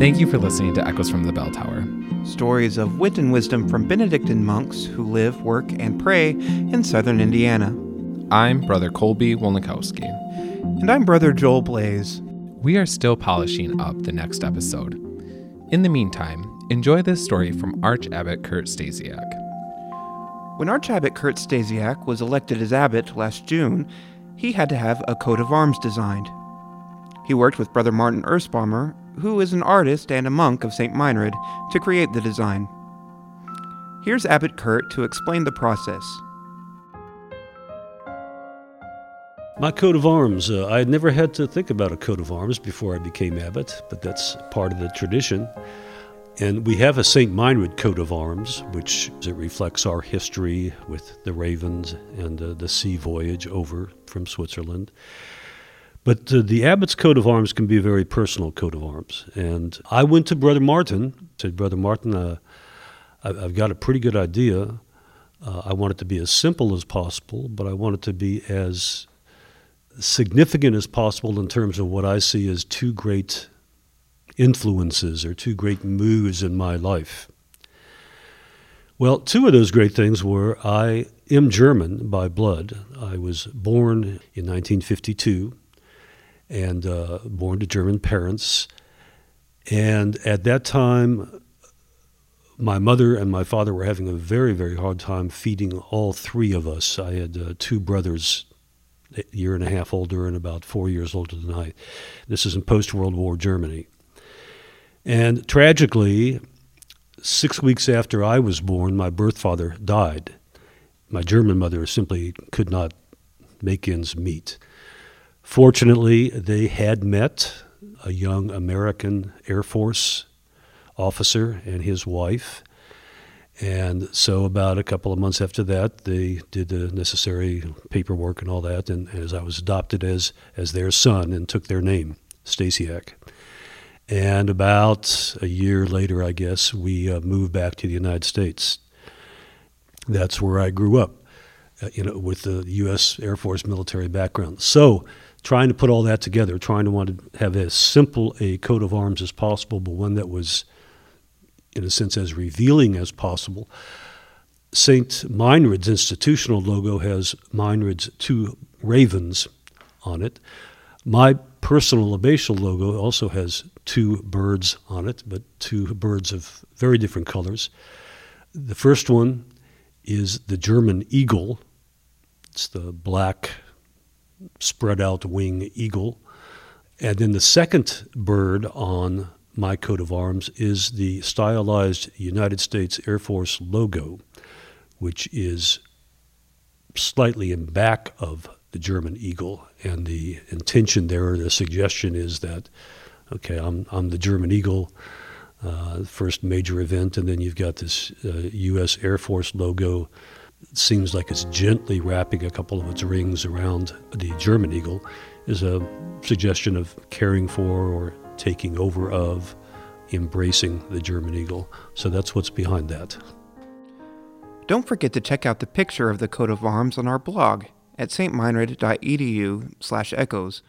Thank you for listening to Echoes from the Bell Tower. Stories of wit and wisdom from Benedictine monks who live, work, and pray in southern Indiana. I'm Brother Colby Wolnikowski. And I'm Brother Joel Blaze. We are still polishing up the next episode. In the meantime, enjoy this story from Arch Abbot Kurt Stasiak. When Arch Abbot Kurt Stasiak was elected as abbot last June, he had to have a coat of arms designed. He worked with Brother Martin Erspamer who is an artist and a monk of St. Meinrad, to create the design. Here's Abbot Kurt to explain the process. My coat of arms. Uh, I had never had to think about a coat of arms before I became abbot, but that's part of the tradition. And we have a St. Meinrad coat of arms, which it reflects our history with the ravens and uh, the sea voyage over from Switzerland. But uh, the abbot's coat of arms can be a very personal coat of arms. And I went to Brother Martin, said, Brother Martin, uh, I've got a pretty good idea. Uh, I want it to be as simple as possible, but I want it to be as significant as possible in terms of what I see as two great influences or two great moods in my life. Well, two of those great things were I am German by blood. I was born in 1952 and uh, born to German parents. And at that time, my mother and my father were having a very, very hard time feeding all three of us. I had uh, two brothers, a year and a half older and about four years older than I. This is in post World War Germany. And tragically, six weeks after I was born, my birth father died. My German mother simply could not make ends meet. Fortunately, they had met a young American Air Force officer and his wife. And so, about a couple of months after that, they did the necessary paperwork and all that. And as I was adopted as, as their son and took their name, Stasiak. And about a year later, I guess, we uh, moved back to the United States. That's where I grew up, uh, you know, with the U.S. Air Force military background. So, trying to put all that together, trying to want to have as simple a coat of arms as possible, but one that was, in a sense, as revealing as possible. St. Meinrad's institutional logo has Meinrad's two ravens on it. My personal abbatial logo also has two birds on it, but two birds of very different colors. The first one is the German eagle. It's the black spread out wing eagle. And then the second bird on my coat of arms is the stylized United States Air Force logo, which is slightly in back of the German eagle. And the intention there, the suggestion is that, okay, I'm, I'm the German eagle, uh, first major event, and then you've got this uh, U.S. Air Force logo it seems like it's gently wrapping a couple of its rings around the German eagle, is a suggestion of caring for or taking over of, embracing the German eagle. So that's what's behind that. Don't forget to check out the picture of the coat of arms on our blog at stmeinrad.edu slash echoes